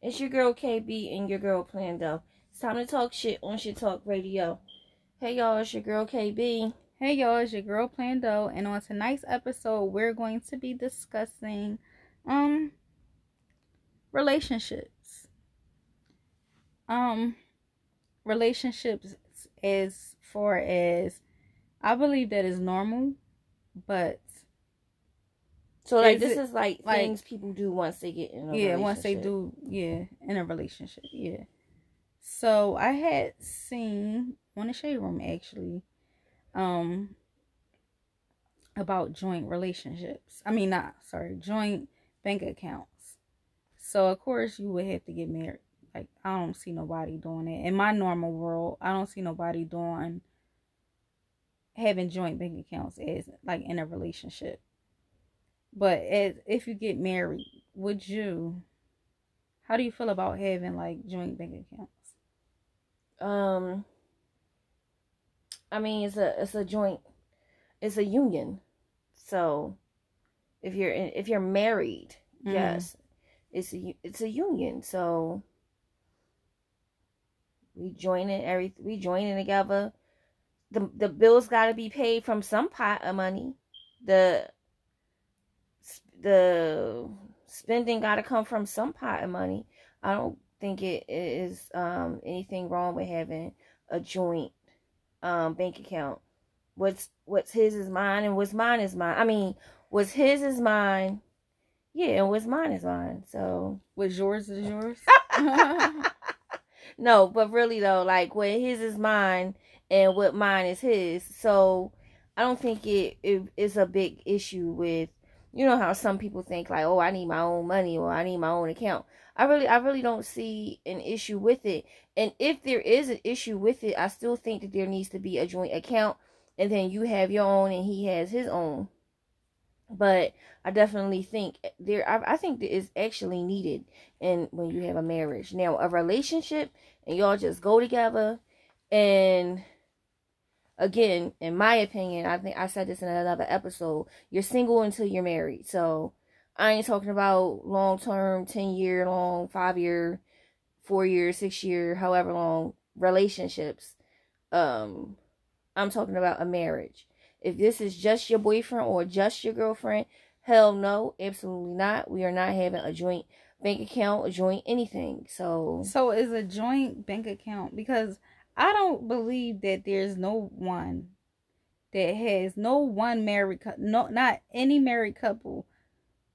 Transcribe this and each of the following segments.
It's your girl KB and your girl Plando. It's time to talk shit on Shit Talk Radio. Hey y'all, it's your girl KB. Hey y'all, it's your girl Plando, and on tonight's episode, we're going to be discussing um relationships. Um relationships as far as I believe that is normal, but So like Is this it, is like, like- things people do once they get in a yeah, once they do, yeah, in a relationship, yeah. So I had seen on the shade room actually, um, about joint relationships. I mean, not sorry, joint bank accounts. So of course you would have to get married. Like I don't see nobody doing it in my normal world. I don't see nobody doing having joint bank accounts as like in a relationship. But as if you get married, would you? How do you feel about having like joint bank accounts? Um I mean it's a it's a joint it's a union. So if you're in, if you're married, Mhm. yes, it's a it's a union. So we join it every we join it together. The the bills got to be paid from some pot of money. The the spending got to come from some pot of money. I don't think it is um anything wrong with having a joint um bank account. What's what's his is mine and what's mine is mine. I mean, what's his is mine. Yeah, and what's mine is mine. So What's yours is yours. no, but really though, like what his is mine and what mine is his. So I don't think it, it is a big issue with you know how some people think like, oh, I need my own money or I need my own account. I really I really don't see an issue with it. And if there is an issue with it, I still think that there needs to be a joint account and then you have your own and he has his own. But I definitely think there I, I think that is actually needed and when you have a marriage. Now a relationship and y'all just go together and again, in my opinion, I think I said this in another episode, you're single until you're married. So I ain't talking about long term, ten year long, five year, four year, six year, however long relationships. Um I'm talking about a marriage. If this is just your boyfriend or just your girlfriend, hell no, absolutely not. We are not having a joint bank account, a joint anything. So so is a joint bank account because I don't believe that there's no one that has no one married no not any married couple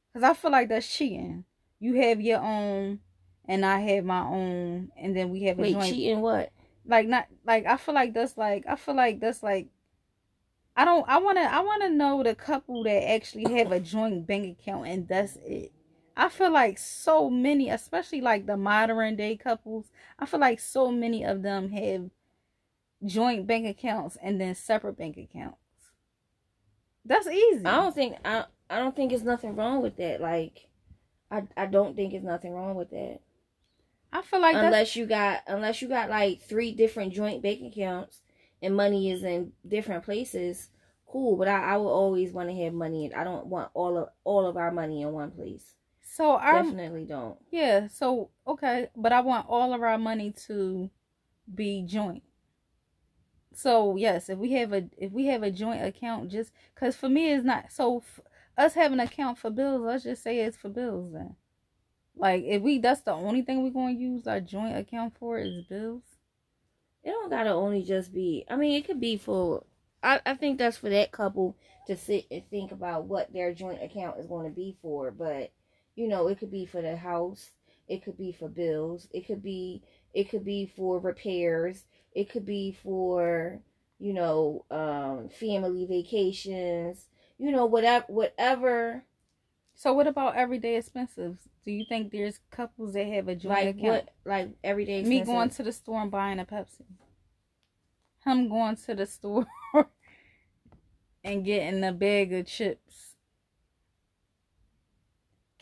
because I feel like that's cheating. You have your own and I have my own and then we have a wait, joint cheating what? like not like I feel like that's like I feel like that's like I don't I wanna I wanna know the couple that actually have a joint bank account and that's it. I feel like so many, especially like the modern day couples, I feel like so many of them have joint bank accounts and then separate bank accounts. That's easy. I don't think I I don't think there's nothing wrong with that. Like I I don't think there's nothing wrong with that. I feel like unless you got unless you got like three different joint bank accounts and money is in different places, cool. But I, I will always want to have money and I don't want all of all of our money in one place. So I Definitely don't. Yeah, so okay, but I want all of our money to be joint. So yes, if we have a if we have a joint account, just because for me it's not so f- us having an account for bills. Let's just say it's for bills then. Like if we that's the only thing we're going to use our joint account for is bills. It don't gotta only just be. I mean, it could be for. I I think that's for that couple to sit and think about what their joint account is going to be for. But you know, it could be for the house. It could be for bills. It could be. It could be for repairs. It could be for you know um family vacations. You know whatever whatever So what about everyday expenses? Do you think there's couples that have a joint like account? what like everyday. Me going to the store and buying a Pepsi. Him going to the store and getting a bag of chips.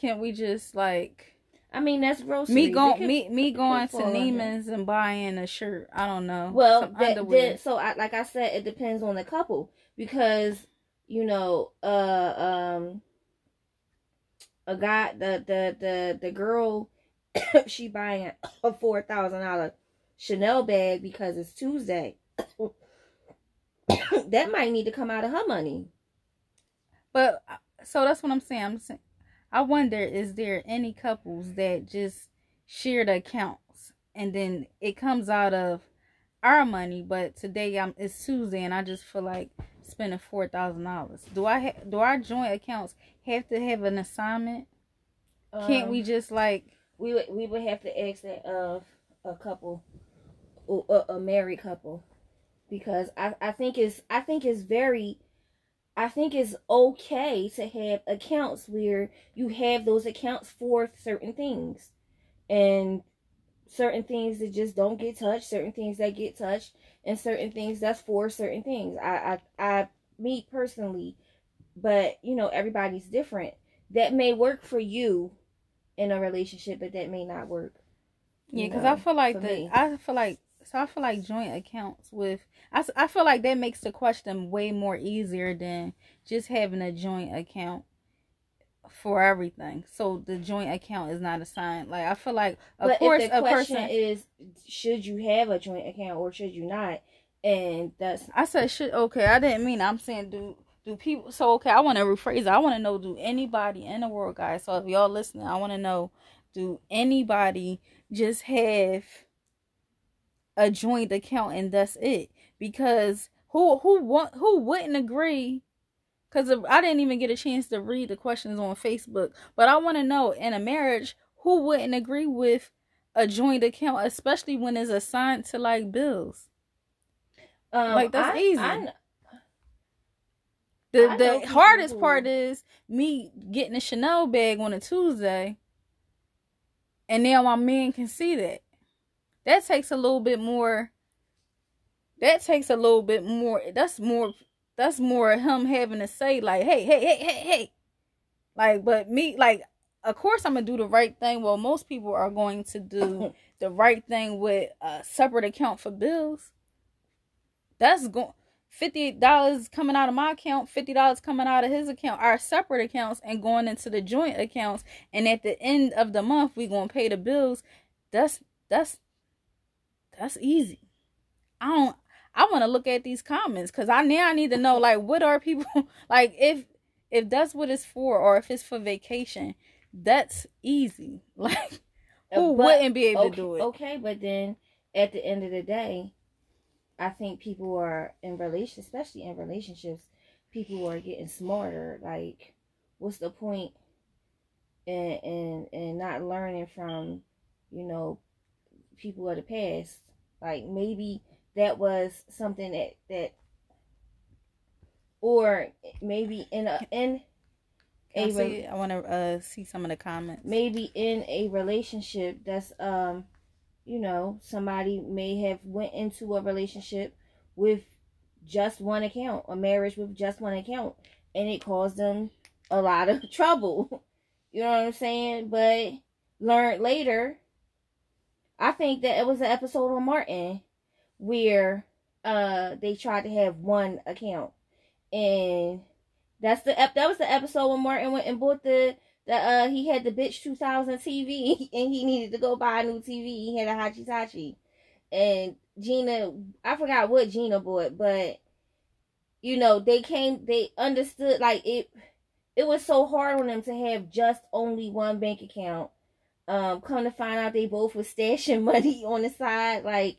Can't we just like I mean that's groceries. me going me me going to. Neiman's and buying a shirt? I don't know. Well, some that, underwear. that, so I, like I said, it depends on the couple because you know, uh, um, a guy, the the the the girl she buying a four thousand dollar Chanel bag because it's Tuesday. that might need to come out of her money. But uh, so that's what I'm saying. I'm saying I wonder is there any couples that just share the accounts and then it comes out of our money, but today I'm it's Tuesday and I just feel like spending four thousand dollars. Do I ha- do our joint accounts have to have an assignment? Um, Can't we um, just like we would we would have to ask that of a couple, a, a married couple, because I I think it's I think it's very. I think it's okay to have accounts where you have those accounts for certain things. And certain things that just don't get touched, certain things that get touched, and certain things that's for certain things. I, I, I, me personally, but you know, everybody's different. That may work for you in a relationship, but that may not work. Yeah, because I feel like the, me. I feel like, so I feel like joint accounts with, I, I feel like that makes the question way more easier than just having a joint account for everything. So the joint account is not assigned. Like I feel like of but course if the question person, is should you have a joint account or should you not? And that's I said should okay, I didn't mean I'm saying do do people so okay, I want to rephrase it. I want to know do anybody in the world guys. So if y'all listening, I want to know do anybody just have a joint account and that's it? Because who who want who wouldn't agree because I didn't even get a chance to read the questions on Facebook. But I want to know in a marriage, who wouldn't agree with a joint account, especially when it's assigned to like bills? Um, like that's I, easy. I, the I the hardest part is me getting a Chanel bag on a Tuesday, and now my man can see that. That takes a little bit more. That takes a little bit more. That's more that's more him having to say like, hey, hey, hey, hey, hey. Like, but me, like, of course I'm gonna do the right thing. Well, most people are going to do the right thing with a separate account for bills. That's going fifty dollars coming out of my account, fifty dollars coming out of his account, our separate accounts, and going into the joint accounts. And at the end of the month, we gonna pay the bills. That's that's that's easy. I don't I want to look at these comments because I now I need to know like what are people like if if that's what it's for or if it's for vacation, that's easy. Like uh, who but, wouldn't be able okay, to do it? Okay, but then at the end of the day, I think people are in relation, especially in relationships, people are getting smarter. Like, what's the point in in in not learning from, you know, people of the past? Like maybe that was something that that or maybe in a in a I, see, I want to uh, see some of the comments. Maybe in a relationship that's um you know somebody may have went into a relationship with just one account, a marriage with just one account, and it caused them a lot of trouble. you know what I'm saying? But learned later. I think that it was an episode on Martin where uh they tried to have one account and that's the that was the episode when Martin went and bought the the uh he had the bitch 2000 TV and he needed to go buy a new TV. He had a Hitachi, and Gina I forgot what Gina bought, but you know they came they understood like it. It was so hard on them to have just only one bank account. Um, come to find out they both were stashing money on the side, like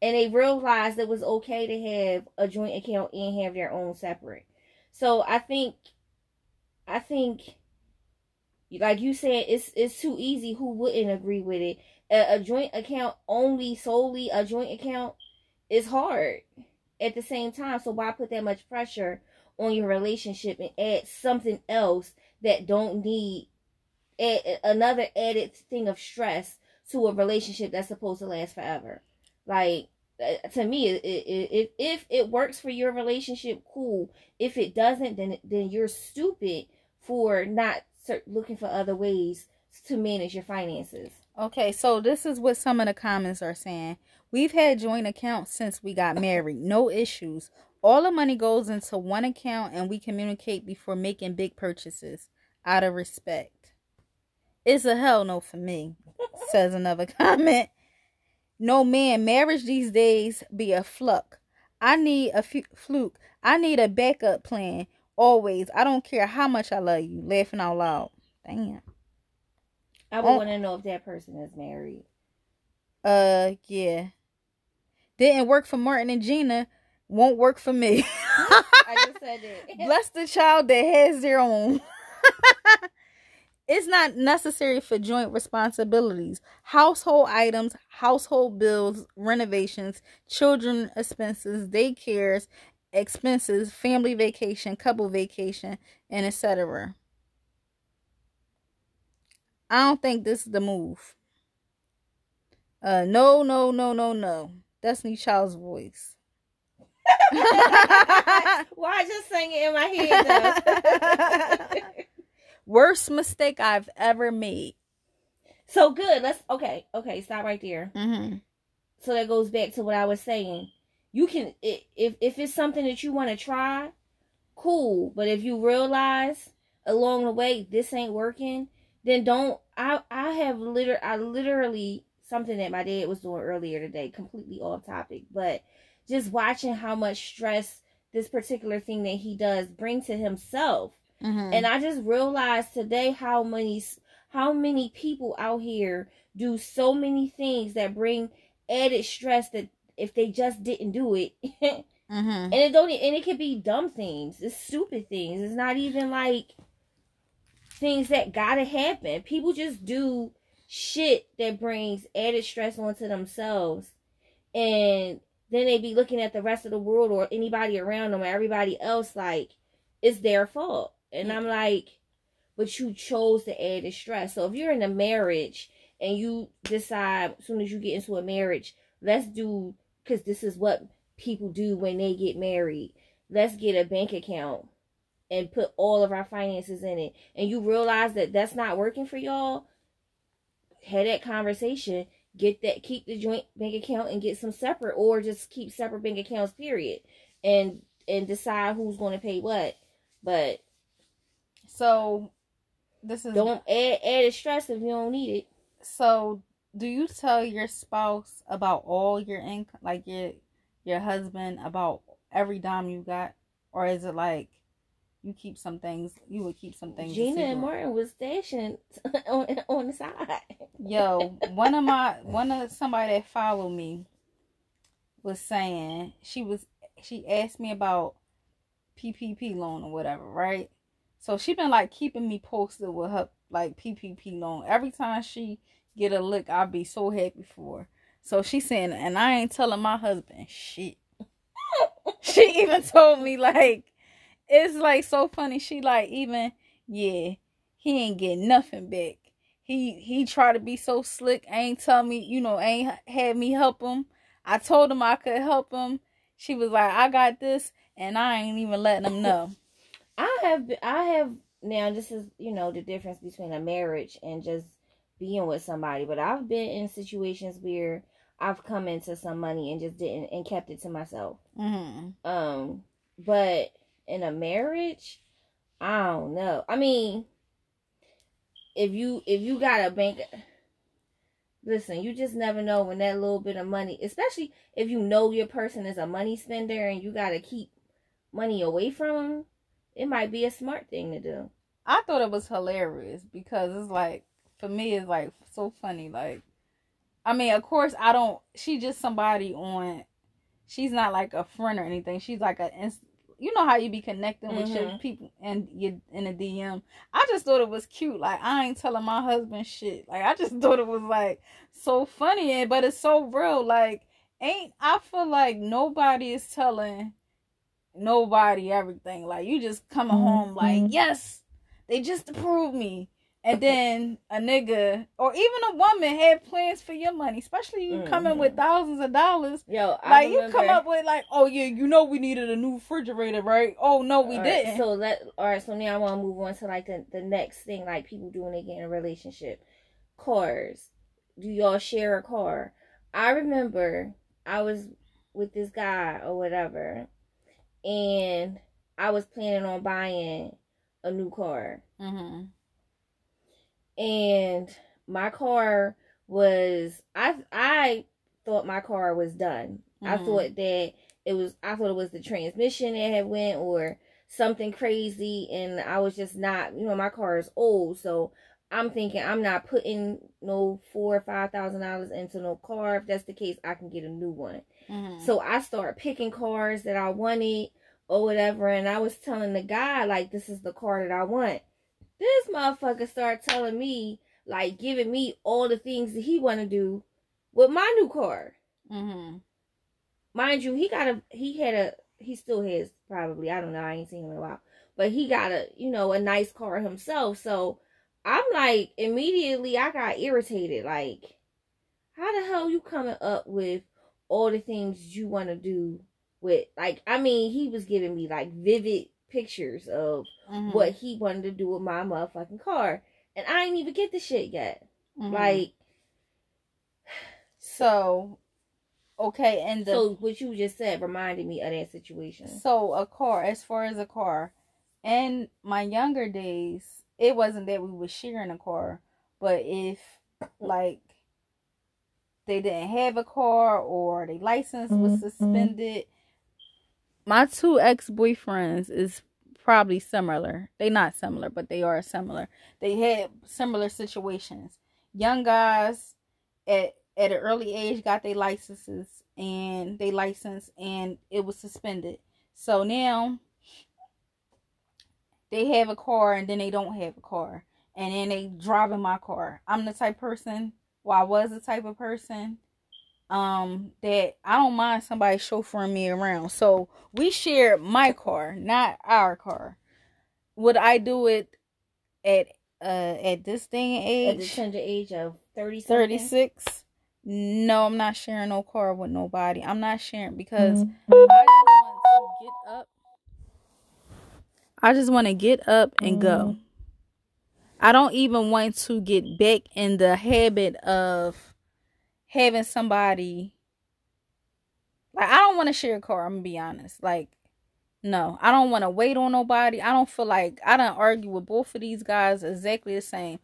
and they realized it was okay to have a joint account and have their own separate. So I think, I think, like you said, it's it's too easy. Who wouldn't agree with it? A, a joint account only solely a joint account is hard. At the same time, so why put that much pressure on your relationship and add something else that don't need another added thing of stress to a relationship that's supposed to last forever? Like uh, to me, if it works for your relationship, cool. If it doesn't, then then you're stupid for not looking for other ways to manage your finances. Okay, so this is what some of the comments are saying. We've had joint accounts since we got married. No issues. All the money goes into one account and we communicate before making big purchases out of respect. It's a hell no for me. says another comment. No man, marriage these days be a fluke. I need a f- fluke. I need a backup plan always. I don't care how much I love you. Laughing out loud. Damn. I would oh. want to know if that person is married. Uh, yeah. Didn't work for Martin and Gina. Won't work for me. I just said it. Bless the child that has their own. it's not necessary for joint responsibilities. Household items, household bills, renovations, children expenses, daycares, expenses, family vacation, couple vacation, and etc. I don't think this is the move. Uh no, no, no, no, no. Destiny Child's voice. Why just sing it in my head though? Worst mistake I've ever made. So good. Let's okay, okay, stop right there. Mm-hmm. So that goes back to what I was saying. You can if if it's something that you want to try, cool. But if you realize along the way this ain't working, then don't. I I have liter I literally something that my dad was doing earlier today, completely off topic, but just watching how much stress this particular thing that he does bring to himself. Mm-hmm. And I just realized today how many how many people out here do so many things that bring added stress that if they just didn't do it mm-hmm. and it don't and it could be dumb things it's stupid things it's not even like things that gotta happen people just do shit that brings added stress onto themselves and then they be looking at the rest of the world or anybody around them or everybody else like it's their fault. And mm. I'm like, but you chose to add the stress. So if you're in a marriage and you decide as soon as you get into a marriage, let's do because this is what people do when they get married. Let's get a bank account and put all of our finances in it. And you realize that that's not working for y'all. Had that conversation get that keep the joint bank account and get some separate or just keep separate bank accounts period and and decide who's going to pay what but so this is don't add add stress if you don't need it so do you tell your spouse about all your income like your your husband about every dime you got or is it like you keep some things. You would keep some things. Gina and Martin was stationed on on the side. Yo, one of my one of somebody that followed me was saying she was she asked me about PPP loan or whatever, right? So she been like keeping me posted with her like PPP loan. Every time she get a look, I'll be so happy for her. So she saying, and I ain't telling my husband shit. she even told me like it's like so funny. She like even yeah, he ain't getting nothing back. He he tried to be so slick. Ain't tell me, you know, ain't had me help him. I told him I could help him. She was like, I got this, and I ain't even letting him know. I have I have now. This is you know the difference between a marriage and just being with somebody. But I've been in situations where I've come into some money and just didn't and kept it to myself. Mm-hmm. Um, but in a marriage, I don't know. I mean, if you if you got a bank listen, you just never know when that little bit of money, especially if you know your person is a money spender and you got to keep money away from them, it might be a smart thing to do. I thought it was hilarious because it's like for me it's like so funny like I mean, of course I don't she just somebody on she's not like a friend or anything. She's like a you know how you be connecting mm-hmm. with your mm-hmm. people and you in a DM. I just thought it was cute. Like I ain't telling my husband shit. Like I just thought it was like so funny and but it's so real. Like ain't I feel like nobody is telling nobody everything. Like you just coming mm-hmm. home like, yes, they just approved me and then a nigga or even a woman had plans for your money, especially you mm-hmm. coming with thousands of dollars. Yo, like you come up with like, oh yeah, you know we needed a new refrigerator, right? Oh no, we didn't. Right, so that all right. So now I want to move on to like the the next thing, like people do when they get in a relationship. Cars. Do y'all share a car? I remember I was with this guy or whatever, and I was planning on buying a new car. Mm-hmm and my car was I I thought my car was done. Mm-hmm. I thought that it was I thought it was the transmission that had went or something crazy and I was just not you know my car is old so I'm thinking I'm not putting no four or five thousand dollars into no car. If that's the case, I can get a new one. Mm-hmm. So I start picking cars that I wanted or whatever, and I was telling the guy like this is the car that I want. This motherfucker started telling me like giving me all the things that he want to do with my new car. Mm-hmm. Mind you, he got a he had a he still has probably I don't know I ain't seen him in a while, but he got a you know a nice car himself. So I'm like immediately I got irritated. Like, how the hell you coming up with all the things you want to do with like I mean he was giving me like vivid pictures of mm-hmm. what he wanted to do with my motherfucking car and I ain't even get the shit yet. Mm-hmm. Like so okay and the, so what you just said reminded me of that situation. So a car as far as a car in my younger days it wasn't that we were sharing a car, but if like they didn't have a car or their license was mm-hmm. suspended, my two ex boyfriends is probably similar. They not similar, but they are similar. They had similar situations. Young guys at at an early age got their licenses and they license and it was suspended. So now they have a car and then they don't have a car and then they driving my car i'm the type person well i was the type of person um that i don't mind somebody chauffeuring me around. So we share my car not our car. Would i do it at uh at this thing age at the tender age of 30 36 no i'm not sharing no car with nobody. I'm not sharing because mm-hmm. i just want to get up. I just want to get up and mm go. I don't even want to get back in the habit of having somebody like I don't want to share a car, I'm gonna be honest. Like no, I don't want to wait on nobody. I don't feel like I don't argue with both of these guys exactly the same.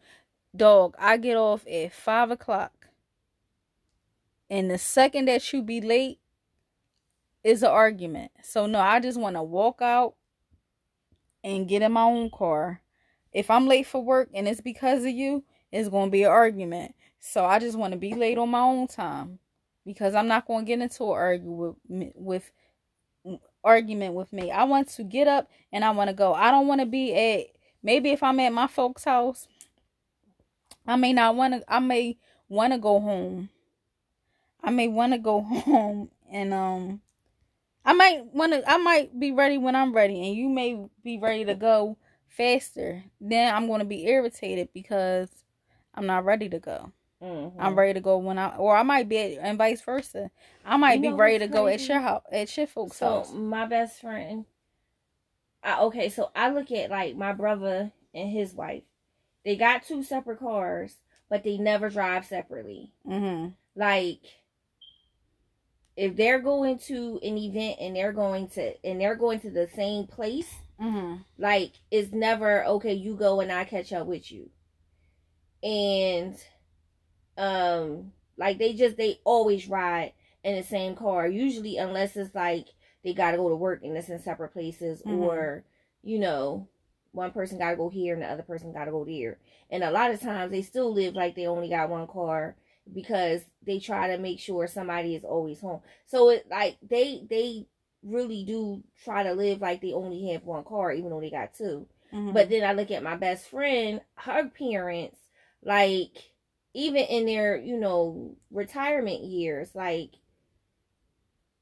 Dog, I get off at five o'clock. And the second that you be late is an argument. So no, I just want to walk out and get in my own car. If I'm late for work and it's because of you, it's going to be an argument. So I just want to be late on my own time because I'm not going to get into an argue with with argument with me. I want to get up and I want to go. I don't want to be at maybe if I'm at my folks' house, I may not want to I may want to go home. I may want to go home and um I might want to. I might be ready when I'm ready, and you may be ready to go faster. Then I'm going to be irritated because I'm not ready to go. Mm-hmm. I'm ready to go when I, or I might be, and vice versa. I might you be ready to go at your house, at your folks' so house. My best friend. I, okay, so I look at like my brother and his wife. They got two separate cars, but they never drive separately. Mm-hmm. Like if they're going to an event and they're going to and they're going to the same place, mm-hmm. like it's never okay. You go and I catch up with you, and um, like they just they always ride in the same car. Usually, unless it's like they got to go to work and it's in separate places, mm-hmm. or you know, one person got to go here and the other person got to go there. And a lot of times they still live like they only got one car because they try to make sure somebody is always home. So it like they they really do try to live like they only have one car, even though they got 2 mm-hmm. But then I look at my best friend, her parents, like even in their you know retirement years, like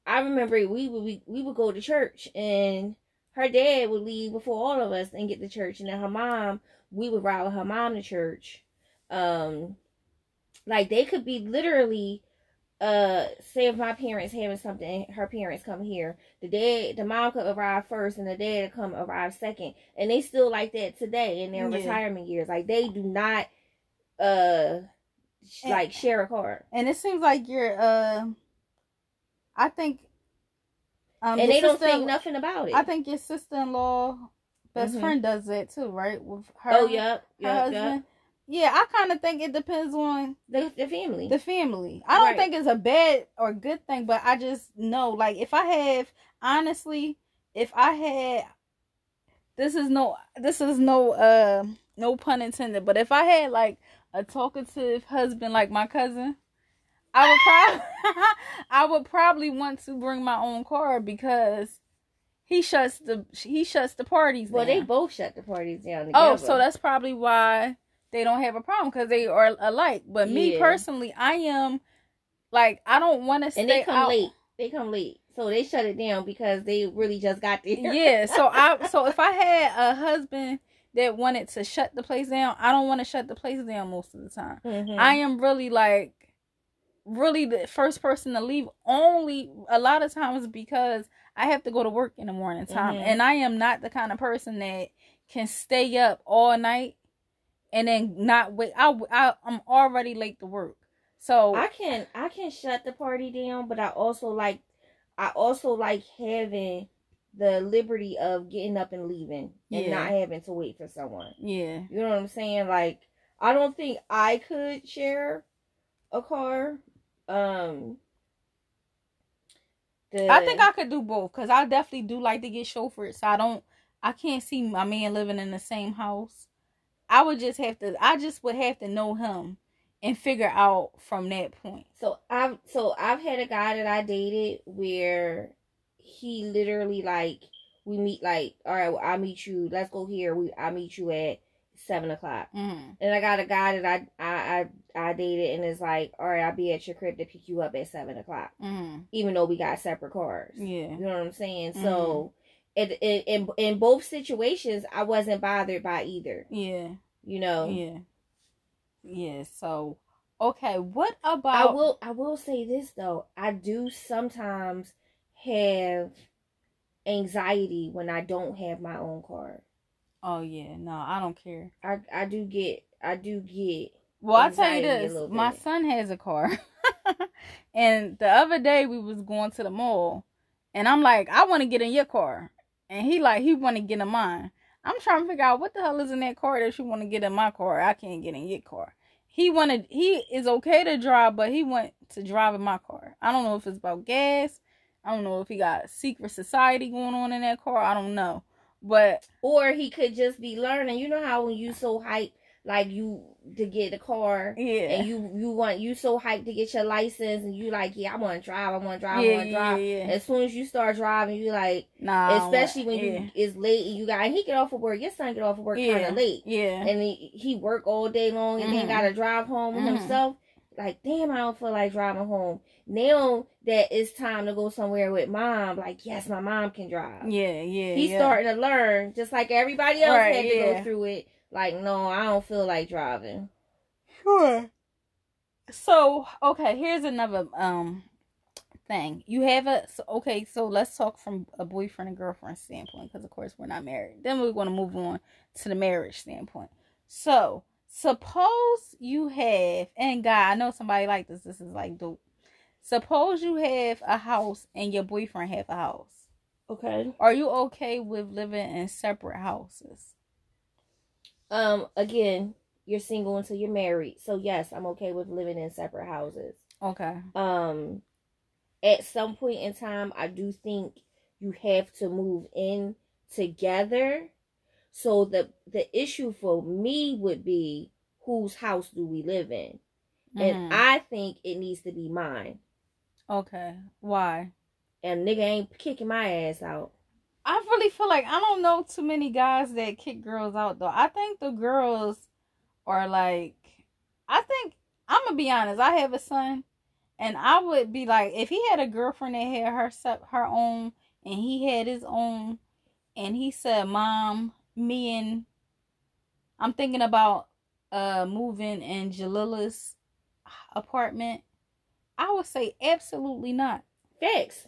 I remember we would we, we would go to church and her dad would leave before all of us and get to church, and then her mom we would ride with her mom to church. Um, like they could be literally uh say if my parents having something her parents come here the dad the mom could arrive first and the dad come arrive second and they still like that today in their yeah. retirement years like they do not uh and, like share a car and it seems like you're uh i think um and they don't think nothing about it i think your sister-in-law best mm-hmm. friend does that too right with her oh yep, yep, husband yep. Yeah, I kind of think it depends on the, the family. The family. I don't Right. think it's a bad or good thing, but I just know, like, if I have honestly, if I had, this is no, this is no, uh, no pun intended, but if I had like a talkative husband like my cousin, I would probably, I would probably want to bring my own car because he shuts the he shuts the parties. well, they both shut the parties down together. Oh, so that's probably why they don't have a problem because they are alike. But me personally, I am like I don't want to stay and they come out. late. They come late, so they shut it down because they really just got there. Yeah, so I so if I had a husband that wanted to shut the place down, I don't want to shut the place down most of the time. Mhm. I am really like really the first person to leave only a lot of times because I have to go to work in the morning time Mhm. and I am not the kind of person that can stay up all night and then not wait I, I I'm already late to work. So I can I can shut the party down, but I also like I also like having the liberty of getting up and leaving and Yeah. not having to wait for someone. yeah. You know what I'm saying? Like I don't think I could share a car. Um the, I think I could do both because I definitely do like to get chauffeured. So I don't, I can't see my man living in the same house. I would just have to, I just would have to know him and figure out from that point. So I've so I've had a guy that I dated where he literally like we meet like all right well, I meet you let's go here we I meet you at seven o'clock Mm-hmm. and I got a guy that I I I, I dated and it's like all right I'll be at your crib to pick you up at seven o'clock Mm-hmm. even though we got separate cars Yeah. you know what I'm saying so it, it, in in both situations I wasn't bothered by either Yeah. you know Yeah. Yeah. So, okay. What about? I will I will say this though. I do sometimes have anxiety when I don't have my own car. Oh yeah. No, I don't care. I I do get I do get Well, I tell you this, my bit. son has a car, and the other day we was going to the mall, and I'm like, I want to get in your car, and he like he want to get in mine. I'm trying to figure out what the hell is in that car that you want to get in my car. I can't get in your car. He wanted he is okay to drive, but he want to drive in my car. I don't know if it's about gas. I don't know if he got secret society going on in that car. I don't know, but or he could just be learning. You know how when you so hyped like you to get the car yeah, and you you want you so hyped to get your license and you like yeah I want to drive I want to drive yeah, I want to drive. yeah. As soon as you start driving, you like, Nah, especially when yeah. you it's late and you got and he get off of work. Your son get off of work kind Yeah. of late. yeah, and he, he work all day long and then Mhm. gotta drive home Mhm. himself. Like, damn, I don't feel like driving home. Now that it's time to go somewhere with mom, like, yes, my mom can drive. yeah, yeah. He's yeah. starting to learn, just like everybody else Right, had to go through it. Like, no, I don't feel like driving. Sure. So okay, here's another um thing. You have a so, okay. So let's talk from a boyfriend and girlfriend standpoint, because of course we're not married. Then we're going to move on to the marriage standpoint. So suppose you have, and God, I know somebody like this. This is like dope. Suppose you have a house and your boyfriend have a house. Okay. Are you okay with living in separate houses? Um, again, you're single until you're married. So yes, I'm okay with living in separate houses. Okay. um at some point in time i do think you have to move in together so the the issue for me would be whose house do we live in and Mhm. i think it needs to be mine okay. Why? and nigga ain't kicking my ass out I really feel like I don't know too many guys that kick girls out though. I think the girls are like I think I'm gonna be honest, I have a son and I would be like if he had a girlfriend that had her her own and he had his own and he said, Mom, me and I'm thinking about uh moving in Jalila's apartment, I would say absolutely not. facts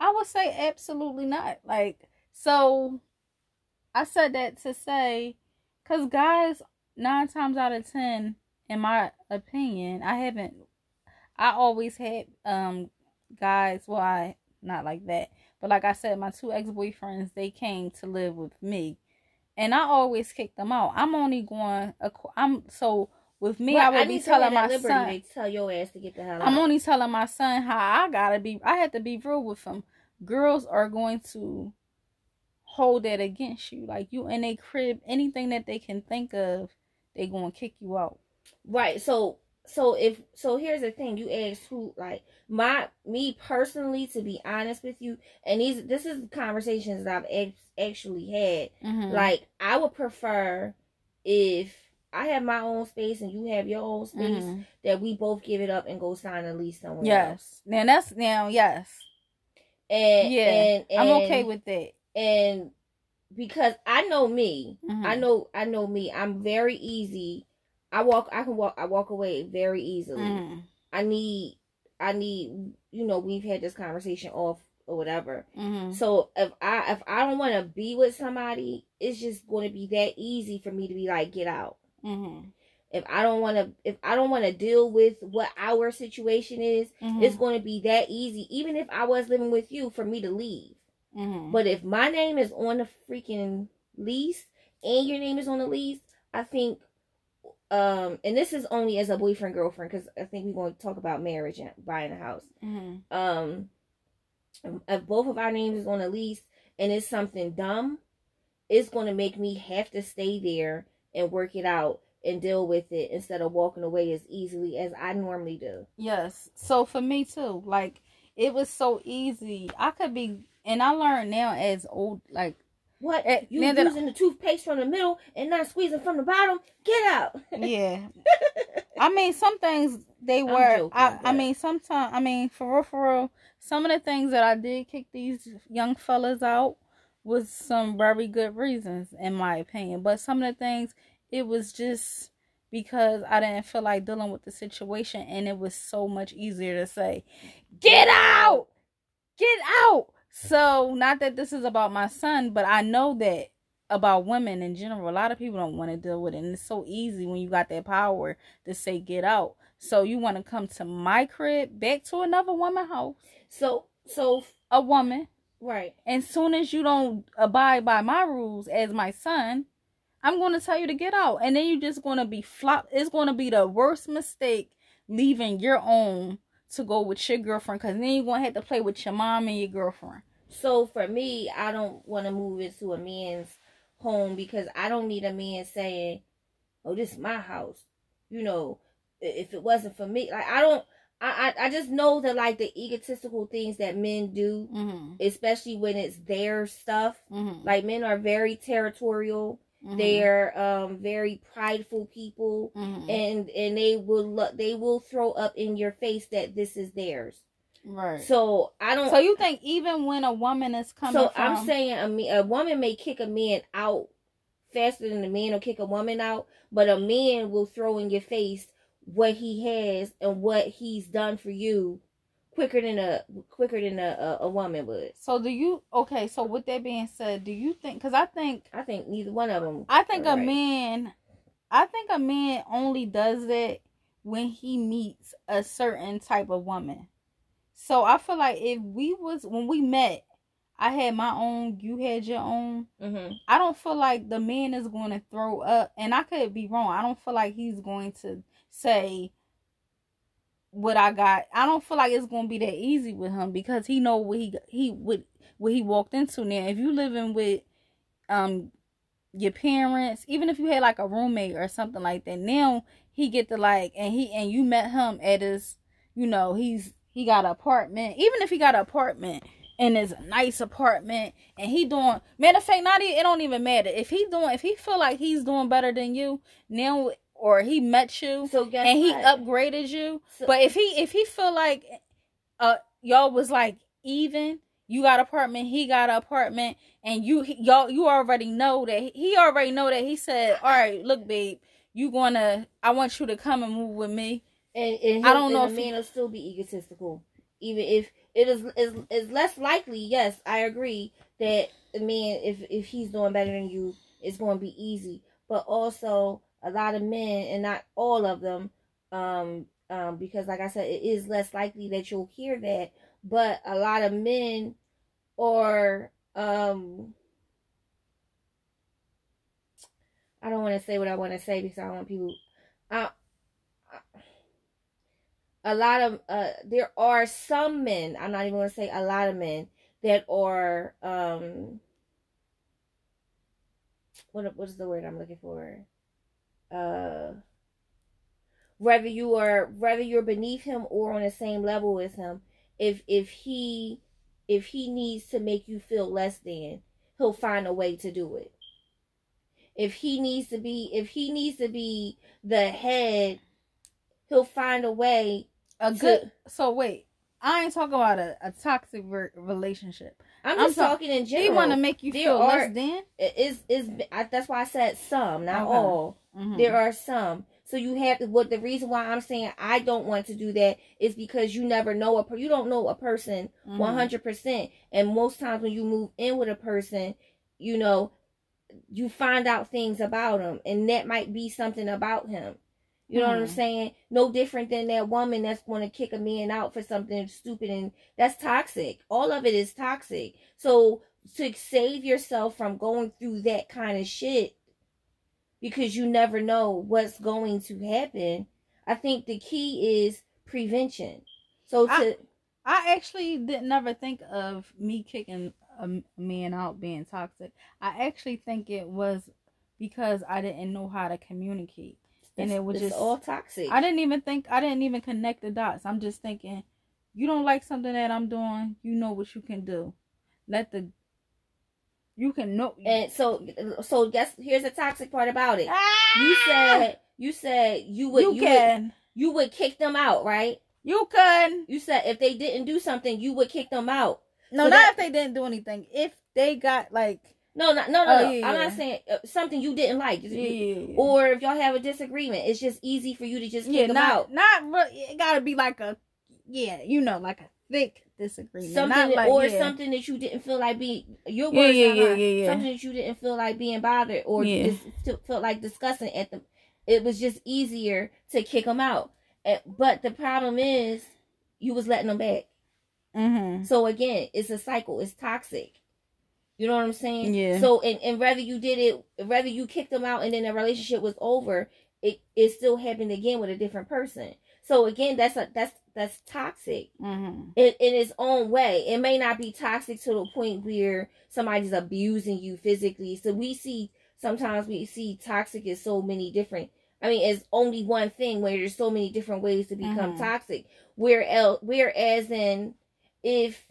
I would say absolutely not. Like, so I said that to say, because guys, nine times out of ten, in my opinion, I haven't, I always had, um, guys, well, I, not like that, but like I said, my two ex boyfriends, they came to live with me. and I always kick them out. I'm only going. I'm so with me. But I would I be telling my liberty son. to tell your ass to get the hell out. I'm only telling my son how I gotta be. I had to be real with him. Girls are going to hold that against you. Like you in a crib, anything that they can think of, they gonna kick you out. Right. So so if so here's the thing, you asked who like my me personally to be honest with you, and these this is conversations that I've ex- actually had. Mhm. Like I would prefer if I have my own space and you have your own space Mhm. that we both give it up and go sign a lease somewhere. else. Yes. Now that's now yes. And Yeah, and, and I'm okay with it. and because I know me, Mhm. I know I know me. I'm very easy. I walk I can walk I walk away very easily. Mhm. I need I need you know, we've had this conversation off or whatever. Mhm. So if I if I don't want to be with somebody, it's just going to be that easy for me to be like get out. Mhm. If I don't want to if I don't want to deal with what our situation is, Mhm. it's going to be that easy even if I was living with you for me to leave. Mhm. But if my name is on the freaking lease and your name is on the lease, I think um and this is only as a boyfriend girlfriend cuz I think we're going to talk about marriage and buying a house. Mhm. Um if both of our names is on the lease and it's something dumb, it's going to make me have to stay there and work it out and deal with it instead of walking away as easily as I normally do. Yes. So for me too, like it was so easy. I could be, and I learned now as old, like What? Eh, you using the toothpaste from the middle and not squeezing from the bottom? Get out. yeah. I mean, some things they were. joking, I, I mean, sometimes I mean, for real, for real, some of the things that I did kick these young fellas out was some very good reasons, in my opinion. But some of the things, it was just because I didn't feel like dealing with the situation, and it was so much easier to say, "Get out, get out." So, not that this is about my son, but I know that about women in general. A lot of people don't want to deal with it, and it's so easy when you got that power to say get out. So you want to come to my crib, back to another woman house, So so a woman, right. and soon as you don't abide by my rules as my son, I'm going to tell you to get out, and then you're just going to be flop. It's going to be the worst mistake leaving your own to go with your girlfriend, because then you're going to have to play with your mom and your girlfriend. So for me, I don't want to move into a man's home because I don't need a man saying, "Oh, this is my house." You know, if it wasn't for me, like I don't. I I, I just know that like the egotistical things that men do, Mm-hmm. especially when it's their stuff. Mm-hmm. Like men are very territorial. They're um very prideful people. mm-hmm. And and they will look, they will throw up in your face that this is theirs. right. So I don't. So you think even when a woman is coming So from, I'm saying a, a woman may kick a man out faster than a man will kick a woman out, but a man will throw in your face what he has and what he's done for you quicker than a quicker than a, a, a woman would. so do you? Okay, so with that being said, do you think? Because I think I think neither one of them. I think a Right. man, I think a man only does that when he meets a certain type of woman. So I feel like if we was when we met, I had my own, you had your own. hmm I don't feel like the man is going to throw up, and I could be wrong. I don't feel like he's going to say what I got. I don't feel like it's to be that easy with him because he know what he he what what he walked into. Now, if you living with um your parents, even if you had like a roommate or something like that, now he get to like and he and you met him at his, you know, he's he got an apartment. Even if he got an apartment and it's a nice apartment and he doing matter of fact not it don't even matter if he doing if he feel like he's doing better than you now or he met you So and he what? upgraded you So- but if he if he feel like uh y'all was like even you got apartment he got an apartment and you he- y'all you already know that he- already know that he said all right look babe you gonna i want you to come and move with me and, and I don't know if a man will still be egotistical, even if it is is is less likely. Yes, I agree that the man, if if he's doing better than you, it's going to be easy. But also, a lot of men, and not all of them, um, um, because like I said, it is less likely that you'll hear that. But a lot of men are um I don't want to say what I want to say because I want people. A lot of uh, there are some men. I'm not even going to say a lot of men that are um. What what is the word I'm looking for? Uh. Whether you are whether you're beneath him or on the same level as him, if if he if he needs to make you feel less than, he'll find a way to do it if he needs to be if he needs to be the head he'll find a way a to, good so wait i ain't talking about a, a toxic re- relationship i'm just I'm talking in general he want to make you feel are, less than is is that's why i said some not okay. all mm-hmm. there are some so you have to what the reason why i'm saying i don't want to do that is because you never know a you don't know a person mm-hmm. 100% and most times when you move in with a person you know you find out things about him and that might be something about him you know mm. what i'm hmm. saying no different than that woman that's going to kick a man out for something stupid and that's toxic all of it is toxic so to save yourself from going through that kind of shit because you never know what's going to happen i think the key is prevention so to I, I actually didn't never think of me kicking a man out being toxic. I actually think it was because I didn't know how to communicate. And it was just all toxic. I didn't even think I didn't even connect the dots. I'm just thinking, you don't like something that I'm doing, you know what you can do. Let the you can know and so so guess here's the toxic part about it. Ah! You said you said you would you, you can would, you would kick them out, right? You could. You said if they didn't do something, you would kick them out. No, so not that, if they didn't do anything. If they got like no, no, no, no. Oh, yeah, I'm not saying uh, something you didn't like, yeah, or if y'all have a disagreement, it's just easy for you to just kick them not, out. Not it gotta be like a yeah, you know, like a thick disagreement. Something like, or yeah. something that you didn't feel like being your words yeah, yeah, yeah, yeah, something that you didn't feel like being bothered or yeah. just felt like discussing at the. It was just easier to kick them out, but the problem is you was letting them back. Mm-hmm. So again, it's a cycle. It's toxic. You know what I'm saying? Yeah. So and, and whether you did it, whether you kicked them out and then the relationship was over, it it still happened again with a different person. So again, that's a that's that's toxic mm-hmm. in, in its own way. It may not be toxic to the point where somebody's abusing you physically. So we see sometimes we see toxic as so many different. I mean, it's only one thing where there's so many different ways to become mm-hmm. toxic. Where else, whereas in if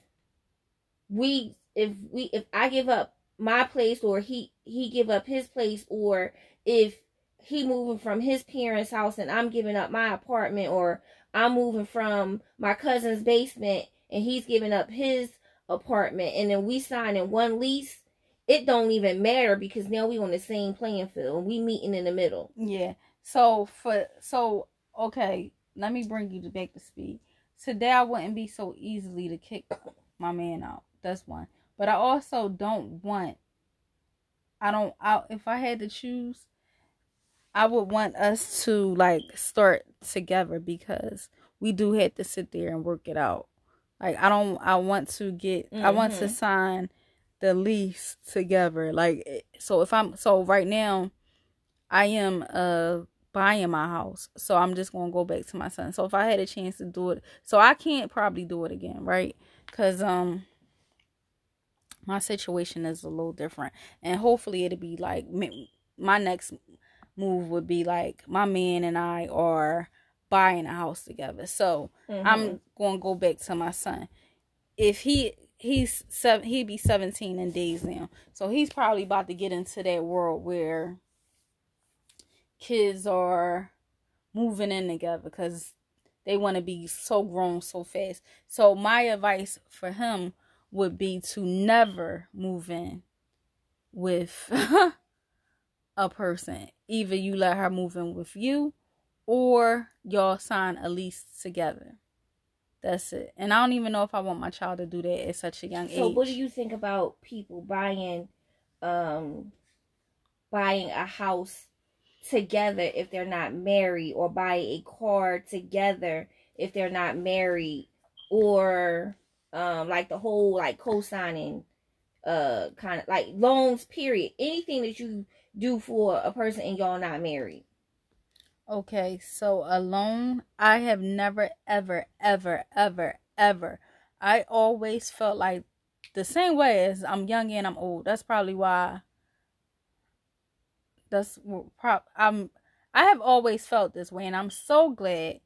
we if we if I give up my place or he he give up his place or if he moving from his parents' house and I'm giving up my apartment or I'm moving from my cousin's basement and he's giving up his apartment and then we signing one lease, it don't even matter because now we on the same playing field and we meeting in the middle. Yeah. So for so okay, let me bring you to back to speed today I wouldn't be so easily to kick my man out. That's one. But I also don't want I don't I if I had to choose I would want us to like start together because we do have to sit there and work it out. Like I don't I want to get mm-hmm. I want to mm-hmm. sign the lease together. Like so if I'm so right now I am uh buying my house. So I'm just going to go back to my son. So if I had a chance to do it, so I can't probably do it again, right? Cuz um my situation is a little different and hopefully it'll be like my next move would be like my man and I are buying a house together. So mm-hmm. I'm going to go back to my son. If he he's seven he'd be 17 in days now. So he's probably about to get into that world where kids are moving in together because they want to be so grown so fast. So my advice for him would be to never move in with a person. Either you let her move in with you or y'all sign a lease together. That's it. And I don't even know if I want my child to do that at such a young so age. So what do you think about people buying um buying a house together if they're not married or buy a car together if they're not married or um like the whole like co-signing uh kind of like loans period anything that you do for a person and y'all not married? Okay, so alone, I have never, ever, ever, ever, ever. I always felt like the same way as I'm young and I'm old. That's probably why. That's prop. I'm. I have always felt this way, and I'm so glad.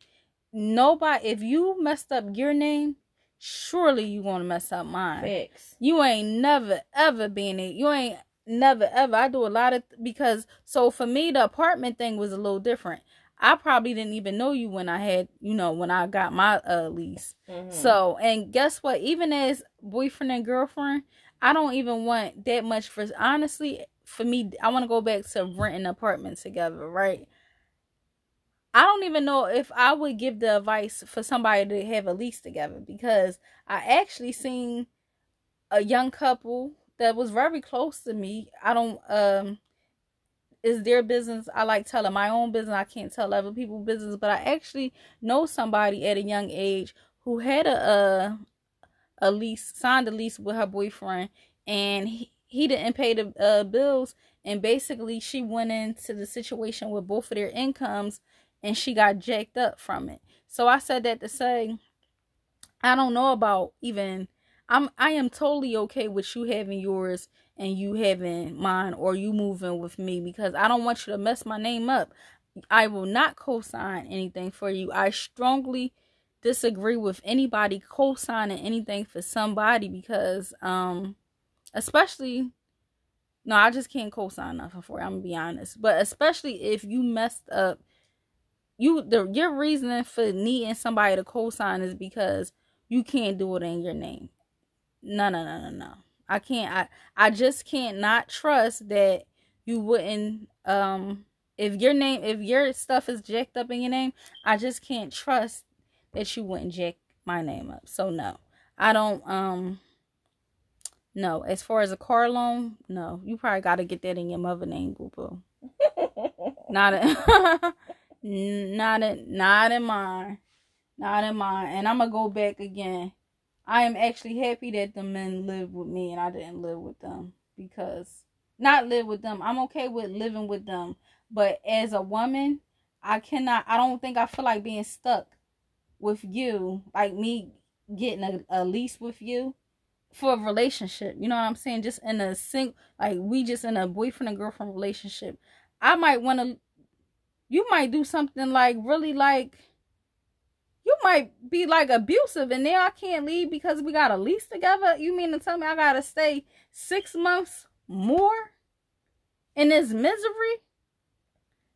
Nobody, if you messed up your name, surely you gonna mess up mine. Fix. You ain't never ever been it. You ain't never ever. I do a lot of because so for me the apartment thing was a little different. I probably didn't even know you when I had, you know, when I got my uh, lease. Mm-hmm. So, and guess what? Even as boyfriend and girlfriend, I don't even want that much for honestly, for me, I want to go back to renting apartments together, right? I don't even know if I would give the advice for somebody to have a lease together because I actually seen a young couple that was very close to me. I don't um is their business. I like telling my own business. I can't tell other people's business, but I actually know somebody at a young age who had a a, a lease, signed a lease with her boyfriend, and he, he didn't pay the uh, bills, and basically she went into the situation with both of their incomes, and she got jacked up from it. So I said that to say, I don't know about even. I'm I am totally okay with you having yours and you having mine or you moving with me because I don't want you to mess my name up. I will not co-sign anything for you. I strongly disagree with anybody co-signing anything for somebody because um especially no, I just can't co-sign nothing for you. I'm gonna be honest. But especially if you messed up you the your reasoning for needing somebody to co-sign is because you can't do it in your name. No, no, no, no, no. I can't I I just can't not trust that you wouldn't um if your name if your stuff is jacked up in your name, I just can't trust that you wouldn't jack my name up. So no. I don't um no. As far as a car loan, no. You probably gotta get that in your mother name, boo boo. not in not in not in mine. Not in mine. And I'm gonna go back again I am actually happy that the men live with me and I didn't live with them because not live with them. I'm okay with living with them, but as a woman, I cannot. I don't think I feel like being stuck with you, like me getting a, a lease with you for a relationship. You know what I'm saying? Just in a sing, like we just in a boyfriend and girlfriend relationship. I might want to. You might do something like really like you might be like abusive and now I can't leave because we got a lease together. You mean to tell me I gotta stay six months more in this misery?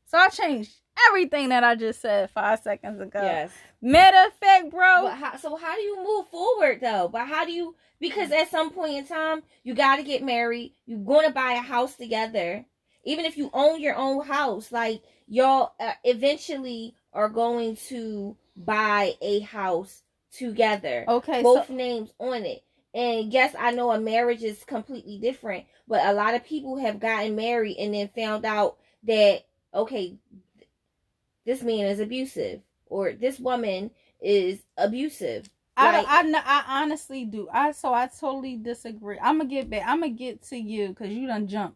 So I changed everything that I just said five seconds ago. Yes. Matter of fact, bro. How, so how do you move forward though? But how do you? Because at some point in time, you got to get married. You're going to buy a house together. Even if you own your own house, like y'all uh, eventually are going to buy a house together. Okay. Both so- names on it. And yes, I know a marriage is completely different, but a lot of people have gotten married and then found out that okay, this man is abusive or this woman is abusive. Like, I, I, I honestly do. I so I totally disagree. I'm gonna get back. I'm gonna get to you because you done jump.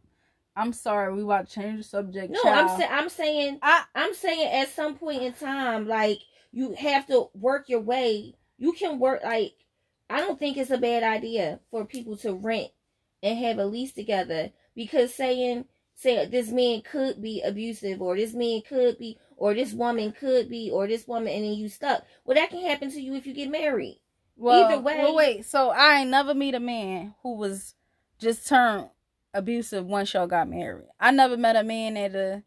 I'm sorry, we about to change the subject. No, child. I'm saying I'm saying I, I'm saying at some point in time, like you have to work your way. You can work like I don't think it's a bad idea for people to rent and have a lease together because saying say this man could be abusive or this man could be or this woman could be or this woman and then you stuck. Well that can happen to you if you get married. Well, Either way. Well wait, so I ain't never meet a man who was just turned abusive once y'all got married. I never met a man at a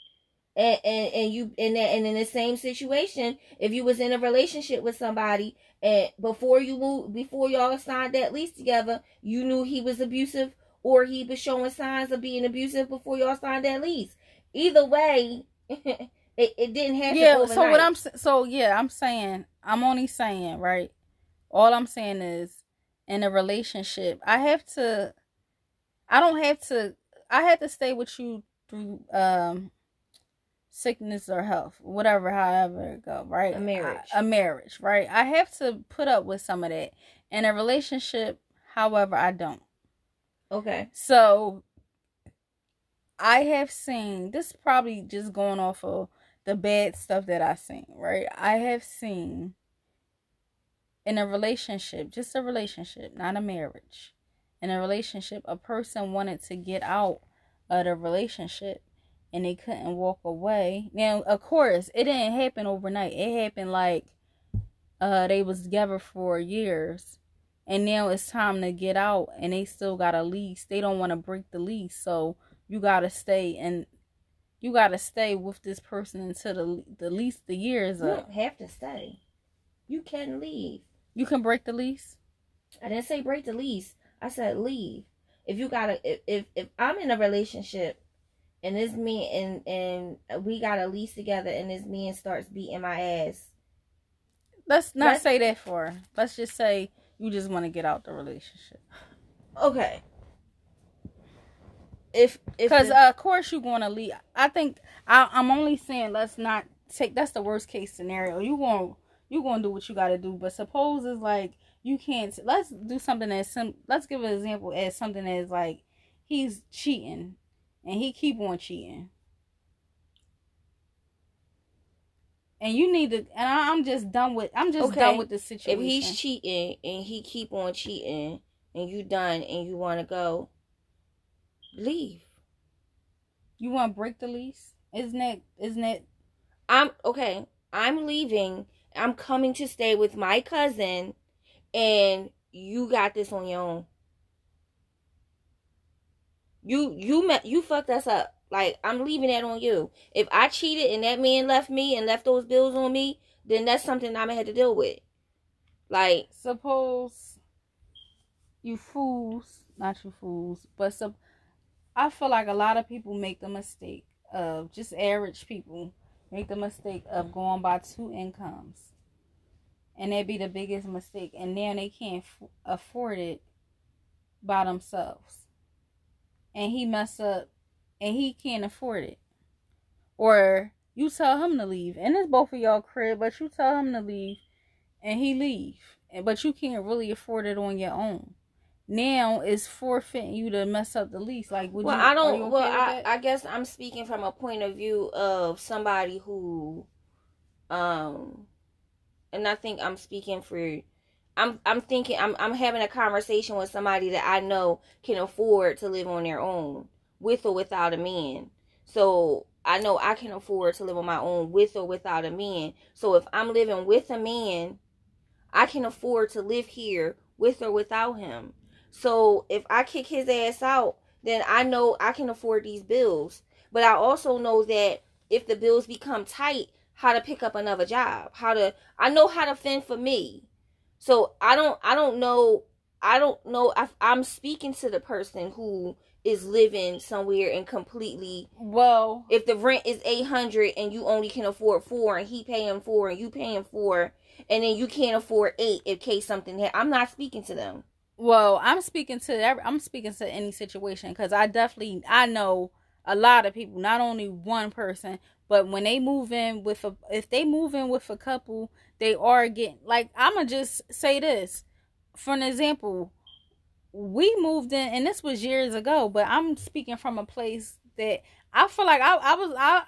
and and, and you and that and in the same situation if you was in a relationship with somebody and before you moved before y'all signed that lease together you knew he was abusive or he was showing signs of being abusive before y'all signed that lease either way it, it didn't happen yeah overnight. so what i'm so yeah i'm saying i'm only saying right all i'm saying is in a relationship i have to i don't have to i have to stay with you through um sickness or health, whatever, however it go, right? A marriage. I, a marriage, right? I have to put up with some of that. In a relationship, however, I don't. Okay. So I have seen this probably just going off of the bad stuff that I've seen, right? I have seen in a relationship, just a relationship, not a marriage. In a relationship, a person wanted to get out of the relationship and they couldn't walk away. Now, of course, it didn't happen overnight. It happened like uh they was together for years. And now it's time to get out and they still got a lease. They don't want to break the lease. So you got to stay and you got to stay with this person until the the lease the year is You up. don't have to stay. You can't leave. You can break the lease. I didn't say break the lease. I said leave. If you gotta, if if, if I'm in a relationship and this me and and we got a lease together and this man starts beating my ass, Let's not Let's- say that for. her. Let's just say you just want to get out the relationship. okay. If if Because uh, of course you're going to leave. I think I, I'm only saying let's not take. That's the worst case scenario. You going you going to do what you got to do. But suppose it's like you can't. Let's do something as sim. Let's give an example as something as like he's cheating and he keep on cheating. And you need to, and I, I'm just done with. I'm just Okay. done with the situation if he's cheating and he keep on cheating and you done and you want to go, leave. you want to break the lease? Isn't it isn't it I'm okay. I'm leaving. I'm coming to stay with my cousin, and you got this on your own. You you met you fucked us up. Like I'm leaving that on you. If I cheated and that man left me and left those bills on me, then that's something I'm gonna have to deal with. Like suppose you fools, not you fools, but some. I feel like a lot of people make the mistake of just average people make the mistake of going by two incomes, and that'd be the biggest mistake. And now they can't f- afford it by themselves, and he mess up, and he can't afford it, or you tell him to leave, and it's both of y'all crib, but you tell him to leave and he leave and but you can't really afford it on your own now it's forfeiting you to mess up the lease like would well, you I don't. okay well, I. I guess I'm speaking from a point of view of somebody who, um, and I think I'm speaking for. I'm I'm thinking I'm I'm having a conversation with somebody that I know can afford to live on their own with or without a man. So I know I can afford to live on my own with or without a man. So if I'm living with a man, I can afford to live here with or without him. So if I kick his ass out, then I know I can afford these bills. But I also know that if the bills become tight, how to pick up another job, how to I know how to fend for me. So I don't I don't know I don't know if I'm speaking to the person who is living somewhere and completely well if the rent is 800 and you only can afford 4 and he paying 4 and you paying 4 and then you can't afford 8 in case something ha- I'm not speaking to them. well i'm speaking to every, i'm speaking to any situation because i definitely i know a lot of people not only one person but when they move in with a if they move in with a couple they are getting like i'ma just say this. For an example we moved in and this was years ago but i'm speaking from a place that i feel like i, I was i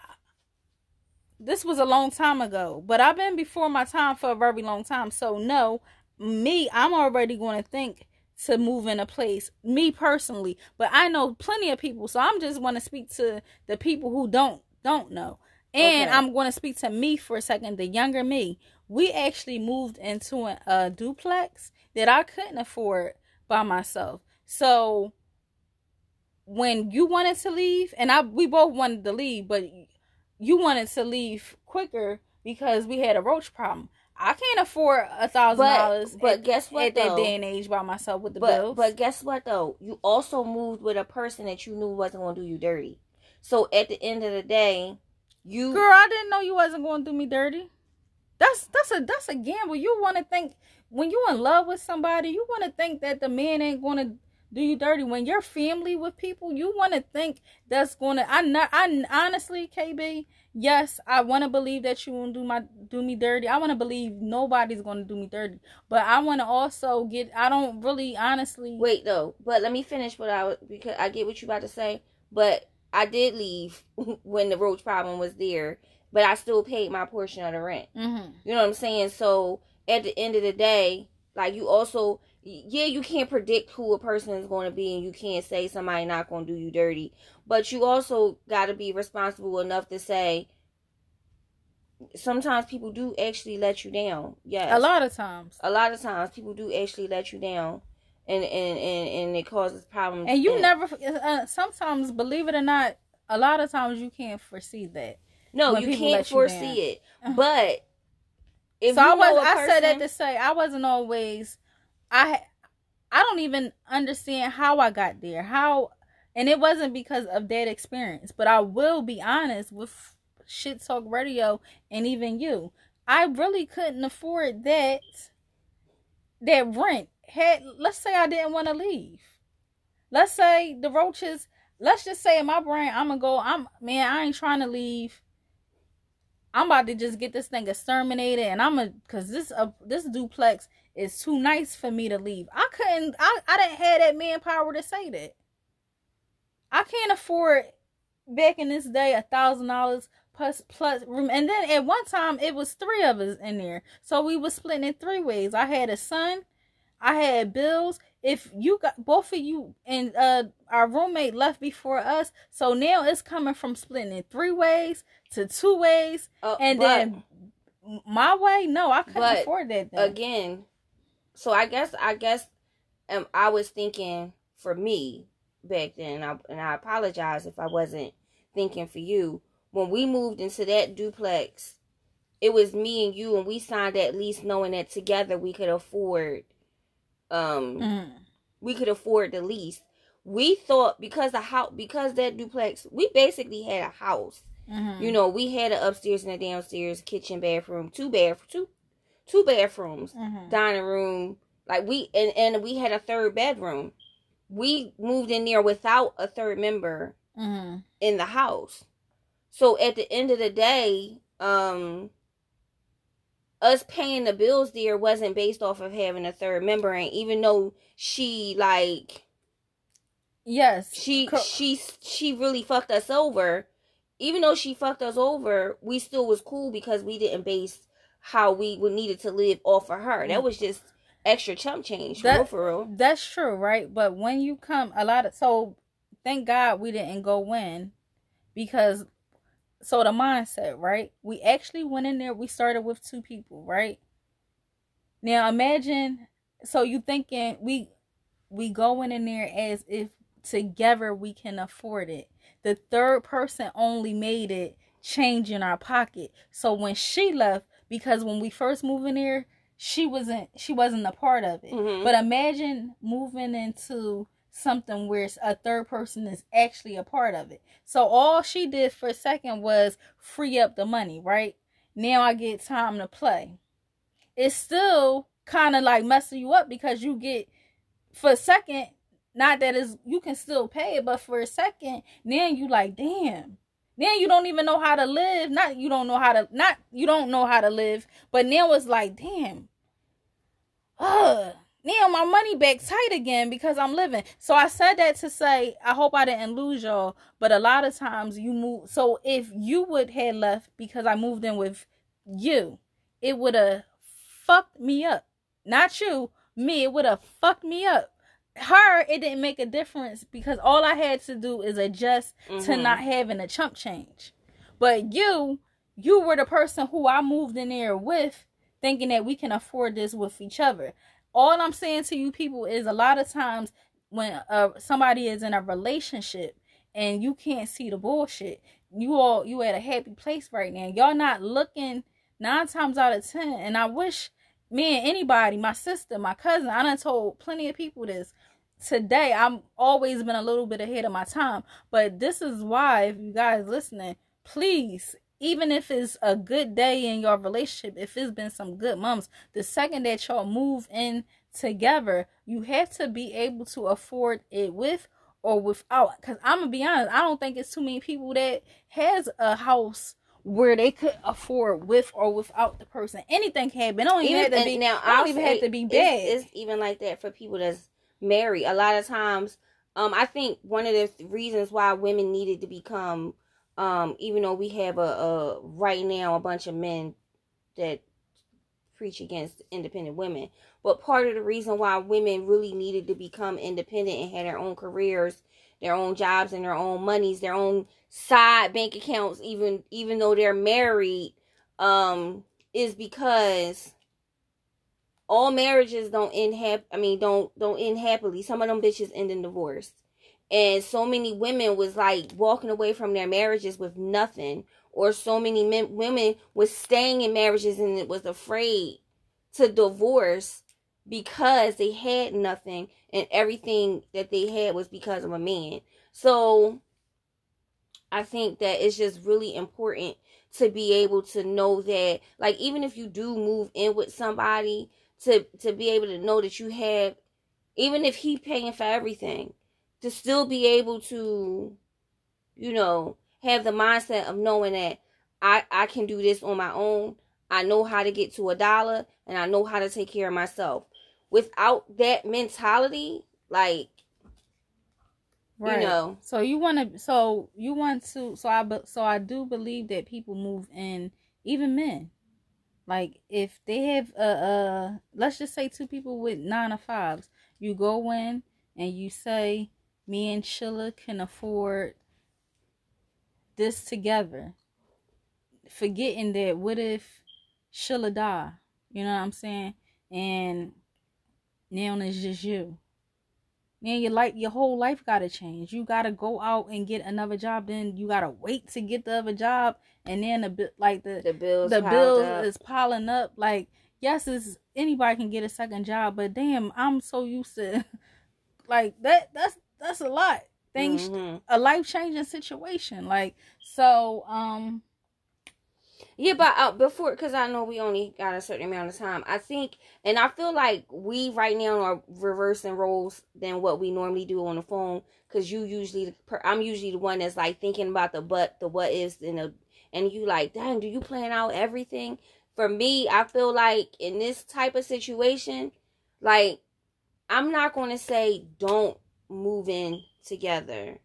this was a long time ago but i've been before my time for a very long time. So no me i'm already going to think to move in a place me personally. But i know plenty of people so i'm just want to speak to the people who don't don't know and Okay. i'm going to speak to me for a second the younger me we actually moved into a, a duplex that i couldn't afford by myself so when you wanted to leave and i we both wanted to leave but you wanted to leave quicker because we had a roach problem i can't afford a thousand dollars But at- guess what at that day and age by myself with the but bills. but guess what though? You also moved with a person that you knew wasn't going to do you dirty. So at the end of the day, you girl, I didn't know you wasn't going to do me dirty. That's that's a that's a gamble. You want to think when you in love with somebody, you want to think that the man ain't going to do you dirty. When you're family with people, you want to think that's going to. I not. I honestly, KB, yes, I want to believe that you won't do my do me dirty. I want to believe nobody's going to do me dirty. But I want to also get. I don't really honestly. wait though. But let me finish what I was because I get what you about to say. But I did leave when the roach problem was there, but I still paid my portion of the rent. Mm-hmm. You know what I'm saying? So at the end of the day, like you also, yeah, you can't predict who a person is going to be, and you can't say somebody not going to do you dirty. But you also got to be responsible enough to say. Sometimes people do actually let you down. Yes, A lot of times. a lot of times people do actually let you down and and and, and it causes problems And you never, uh, sometimes, believe it or not, a lot of times you can't foresee that. no you can't you foresee it but if so I was, a I said that to say I wasn't always, I, I don't even understand how I got there. How, and it wasn't because of that experience. But I will be honest with Shit Talk Radio and even you. I really couldn't afford that. That rent had. Let's say I didn't want to leave. Let's say the roaches. Let's just say in my brain, I'm gonna go. I'm man. I ain't trying to leave. I'm about to just get this thing exterminated, and I'm a cause this uh, this duplex is too nice for me to leave. I couldn't. I I didn't have that manpower to say that. I can't afford back in this day a thousand dollars plus plus room, and then at one time it was three of us in there, so we was splitting in three ways. I had a son, I had bills. If you got both of you and uh our roommate left before us, so now it's coming from splitting in three ways to two ways, Uh, and but then my way. No, I couldn't afford that. Then. again so i guess i guess um, i was thinking for me back then and I, and I apologize if i wasn't thinking for you when we moved into that duplex it was me and you and we signed that lease knowing that together we could afford um Mhm. we could afford the lease we thought because the house because that duplex we basically had a house Mhm. you know we had an upstairs and a downstairs kitchen bathroom two bath two two bathrooms Mhm. dining room like we and and we had a third bedroom we moved in there without a third member Mhm. in the house so at the end of the day um us paying the bills there wasn't based off of having a third member and even though she like Yes. she she she really fucked us over even though she fucked us over we still was cool because we didn't base how we would needed to live off of her that mm. was just extra chump change for That- real for real That's true, right? But when you come, a lot of so thank God we didn't go in because so the mindset, right? We actually went in there. We started with two people, right? Now imagine, so you thinking we we going in there as if together we can afford it. The third person only made it change in our pocket. So when she left, because when we first moved in there, she wasn't she wasn't a part of it. Mhm. But imagine moving into something where a third person is actually a part of it. So all she did for a second was free up the money, right? Now I get time to play. It's still kind of like messing you up because you get for a second, not that is you can still pay it, but for a second, then you like, damn. Then you don't even know how to live. Not you don't know how to not you don't know how to live, but now it's like, damn. Ugh. Now my money back tight again because I'm living. So I said that to say I hope I didn't lose y'all. But a lot of times you move. So if you would have left because I moved in with you, it would have fucked me up. Not you, me. It would have fucked me up. Her, it didn't make a difference because all I had to do is adjust to Mhm. not having a chump change. But you, you were the person who I moved in there with, thinking that we can afford this with each other. All I'm saying to you people is a lot of times when uh, somebody is in a relationship and you can't see the bullshit, you all you at a happy place right now. Y'all not looking nine times out of ten. And I wish me and anybody, my sister, my cousin, I done told plenty of people this. Today, I'm always been a little bit ahead of my time. But this is why, if you guys listening, please, even if it's a good day in your relationship, if it's been some good months, the second that y'all move in together, you have to be able to afford it with or without. Because I'm gonna be honest, I don't think it's too many people that has a house where they could afford with or without the person. Anything can happen. It don't even, have to be now I don't even have to be it's- bad. It's, even like that for people that's married. A lot of times, Um, I think one of the reasons why women needed to become, um, even though we have a, a right now a bunch of men that preach against independent women, but part of the reason why women really needed to become independent and had their own careers, their own jobs, and their own monies, their own side bank accounts, even even though they're married, um, is because all marriages don't end hap- I mean don't don't end happily. Some of them bitches end in divorce. And so many women was like walking away from their marriages with nothing or so many men, women was staying in marriages and it was afraid to divorce because they had nothing and everything that they had was because of a man. So I think that it's just really important to be able to know that like even if you do move in with somebody to to be able to know that you have even if he paying for everything to still be able to you know have the mindset of knowing that I I can do this on my own. I know how to get to a dollar and I know how to take care of myself. Without that mentality, like Right. You know. So you want to so you want to so I so I do believe that people move in even men like if they have a, a let's just say two people with nine to fives, you go in and you say, "Me and Sheila can afford this together," forgetting that what if Sheila die? You know what I'm saying? And now it's just you man, your life, your whole life gotta change. You gotta go out and get another job. Then you gotta wait to get the other job, and then the like the the bills the bills up. is piling up. Like yes, is anybody can get a second job, but damn, I'm so used to like that. That's that's a lot. Things mm-hmm. a life changing situation. Like so, um yeah, but uh, before, because I know we only got a certain amount of time, I think, and I feel like we right now are reversing roles than what we normally do on the phone. Because you usually, I'm usually the one that's like thinking about the but, the what is, and the, and you like, dang, do you plan out everything? For me, I feel like in this type of situation, like I'm not going to say don't move in together.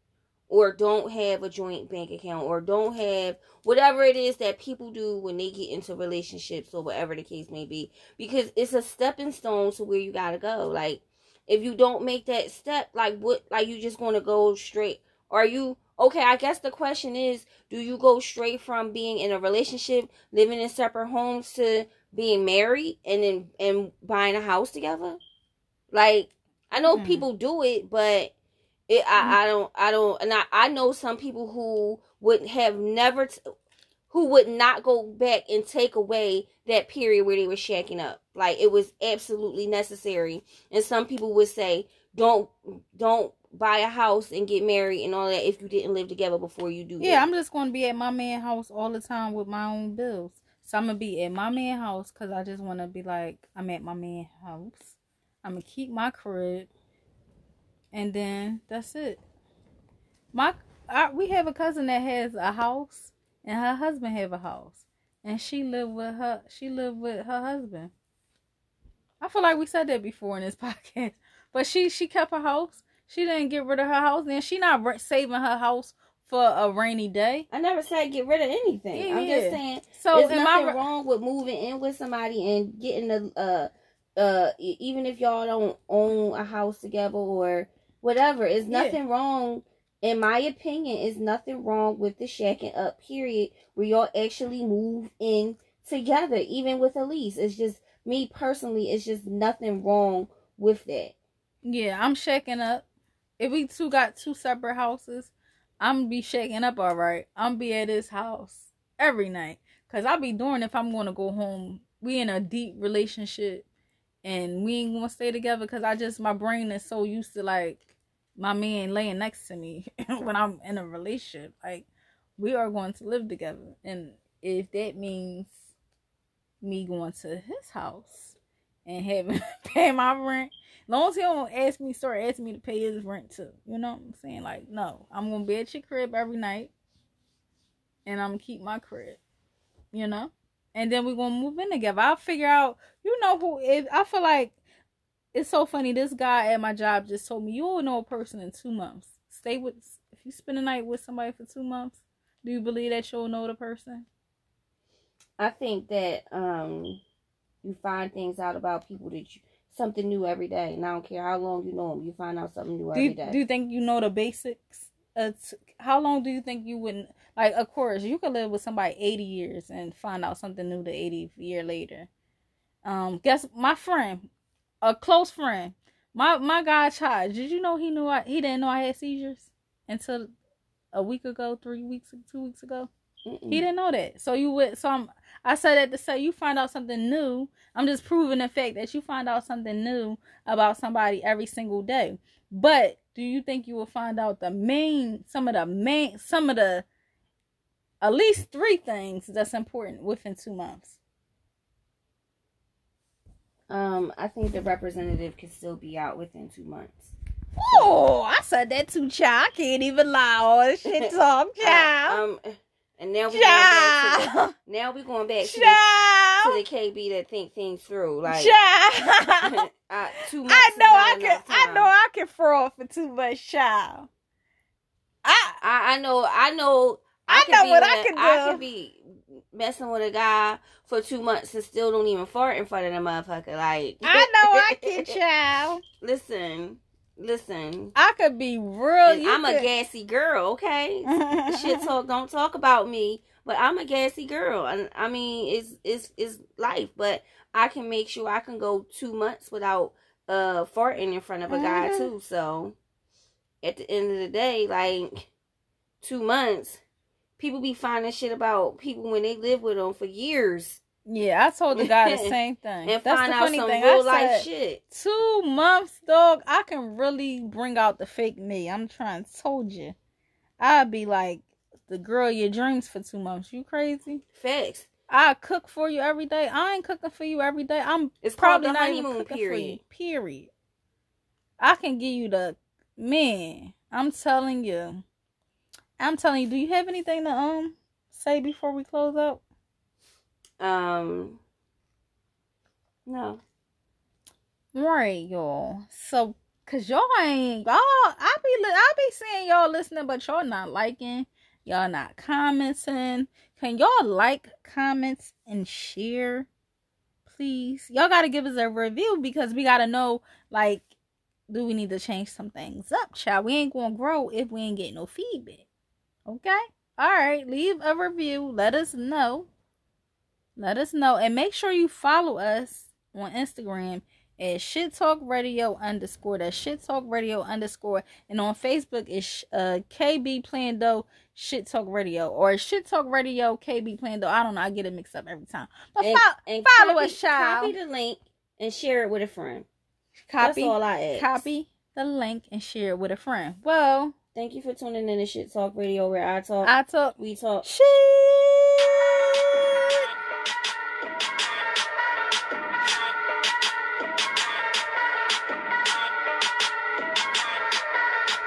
Or don't have a joint bank account. Or don't have whatever it is that people do when they get into relationships or whatever the case may be. Because it's a stepping stone to where you got to go. Like if you don't make that step like what like you just going to go straight? Are you okay i guess the question is do you go straight from being in a relationship living in separate homes to being married and then and buying a house together? Like i know mm. people do it but it, I, mm-hmm. I don't, I don't, and I, I know some people who would have never, t- who would not go back and take away that period where they were shacking up. Like it was absolutely necessary. And some people would say, don't, don't buy a house and get married and all that if you didn't live together before you do. Yeah, that. I'm just going to be at my man house all the time with my own bills. So I'm gonna be at my man house because I just want to be like I'm at my man house. I'm gonna keep my crib and then that's it. My I, we have a cousin that has a house, and her husband have a house, and she live with her. She live with her husband. I feel like we said that before in this podcast, but she she kept her house. She didn't get rid of her house, and she not saving her house for a rainy day. I never said get rid of anything. Yeah, I'm just saying. So there's nothing I... wrong with moving in with somebody and getting the uh uh even if y'all don't own a house together or whatever. It's nothing yeah. wrong, in my opinion, is nothing wrong with the shacking up period where y'all actually move in together, even with a lease. It's just me personally, it's just nothing wrong with that. Yeah, I'm shaking up. If we two got two separate houses, I'm be shaking up all right. I'm be at his house every night. Cause I'll be doing if I'm gonna go home. We in a deep relationship and we ain't gonna stay together because I just my brain is so used to like my man laying next to me when I'm in a relationship. Like we are going to live together, and if that means me going to his house and having pay my rent, as long as he don't ask me, start asking me to pay his rent too. You know what I'm saying? Like, no, I'm gonna be at your crib every night, and I'm gonna keep my crib. You know, and then we're gonna move in together. I'll figure out. You know who? If I feel like it's so funny. This guy at my job just told me you will know a person in two months. Stay with if you spend a night with somebody for two months. Do you believe that you'll know the person? I think that um you find things out about people that you something new every day, and I don't care how long you know them, you find out something new do every you, day. Do you think you know the basics? Uh, how long do you think you wouldn't like? Of course, you could live with somebody eighty years and find out something new the eighty year later. Um, guess my friend, a close friend, my my godchild. Did you know he knew I he didn't know I had seizures until a week ago, three weeks, two weeks ago. Mm-mm. He didn't know that. So you would. So I'm. I said that to say you find out something new. I'm just proving the fact that you find out something new about somebody every single day. But do you think you will find out the main, some of the main, some of the, at least three things that's important within two months? Um, I think the representative can still be out within two months. Oh, I said that too, child. I can't even lie. All shit talk, child. Uh, um, and now we going back to child. the, now we going back to the, to the KB that think things through. Like Child. uh, two months. I know I can. I know I can fraud for too much, child. I I, I know. I know. I can know what I can I do. can be messing with a guy for two months and still don't even fart in front of the motherfucker. Like I know I can, child. listen, listen. I could be real. I'm a gassy girl, okay? Shit talk, don't talk about me. But I'm a gassy girl, and I mean, it's it's it's life. But I can make sure I can go two months without uh farting in front of a guy Mhm. too. So at the end of the day, like two months, people be finding shit about people when they live with them for years Yeah, I told the guy the same thing. and That's find the out funny some thing. real I life said, shit. two months, dog. I can really bring out the fake me. I'm trying. Told you, I'd be like the girl your dreams for two months. You crazy? Facts. I cook for you every day. I ain't cooking for you every day. I'm It's probably not even cooking for you. period. Period. I can give you the man. I'm telling you. I'm telling you. Do you have anything to um say before we close up? Um, no. Right, y'all. So, cause y'all ain't y'all. I be I be seeing y'all listening, but y'all not liking. Y'all not commenting. Can y'all like, comments, and share, please? Y'all gotta give us a review because we gotta know, like, do we need to change some things up, child? We ain't gonna grow if we ain't getting no feedback. Okay. All right. Leave a review. Let us know. Let us know, and make sure you follow us on Instagram at shit talk radio underscore that shit talk radio underscore and on facebook is uh kb plando shit talk radio or shit talk radio kb plando i don't know i get it mixed up every time but And, fo- and follow copy, us, child. Copy the link and share it with a friend. copy That's all I ask. copy the link and share it with a friend well Thank you for tuning in to Shit Talk Radio where I talk, i took we talk. shit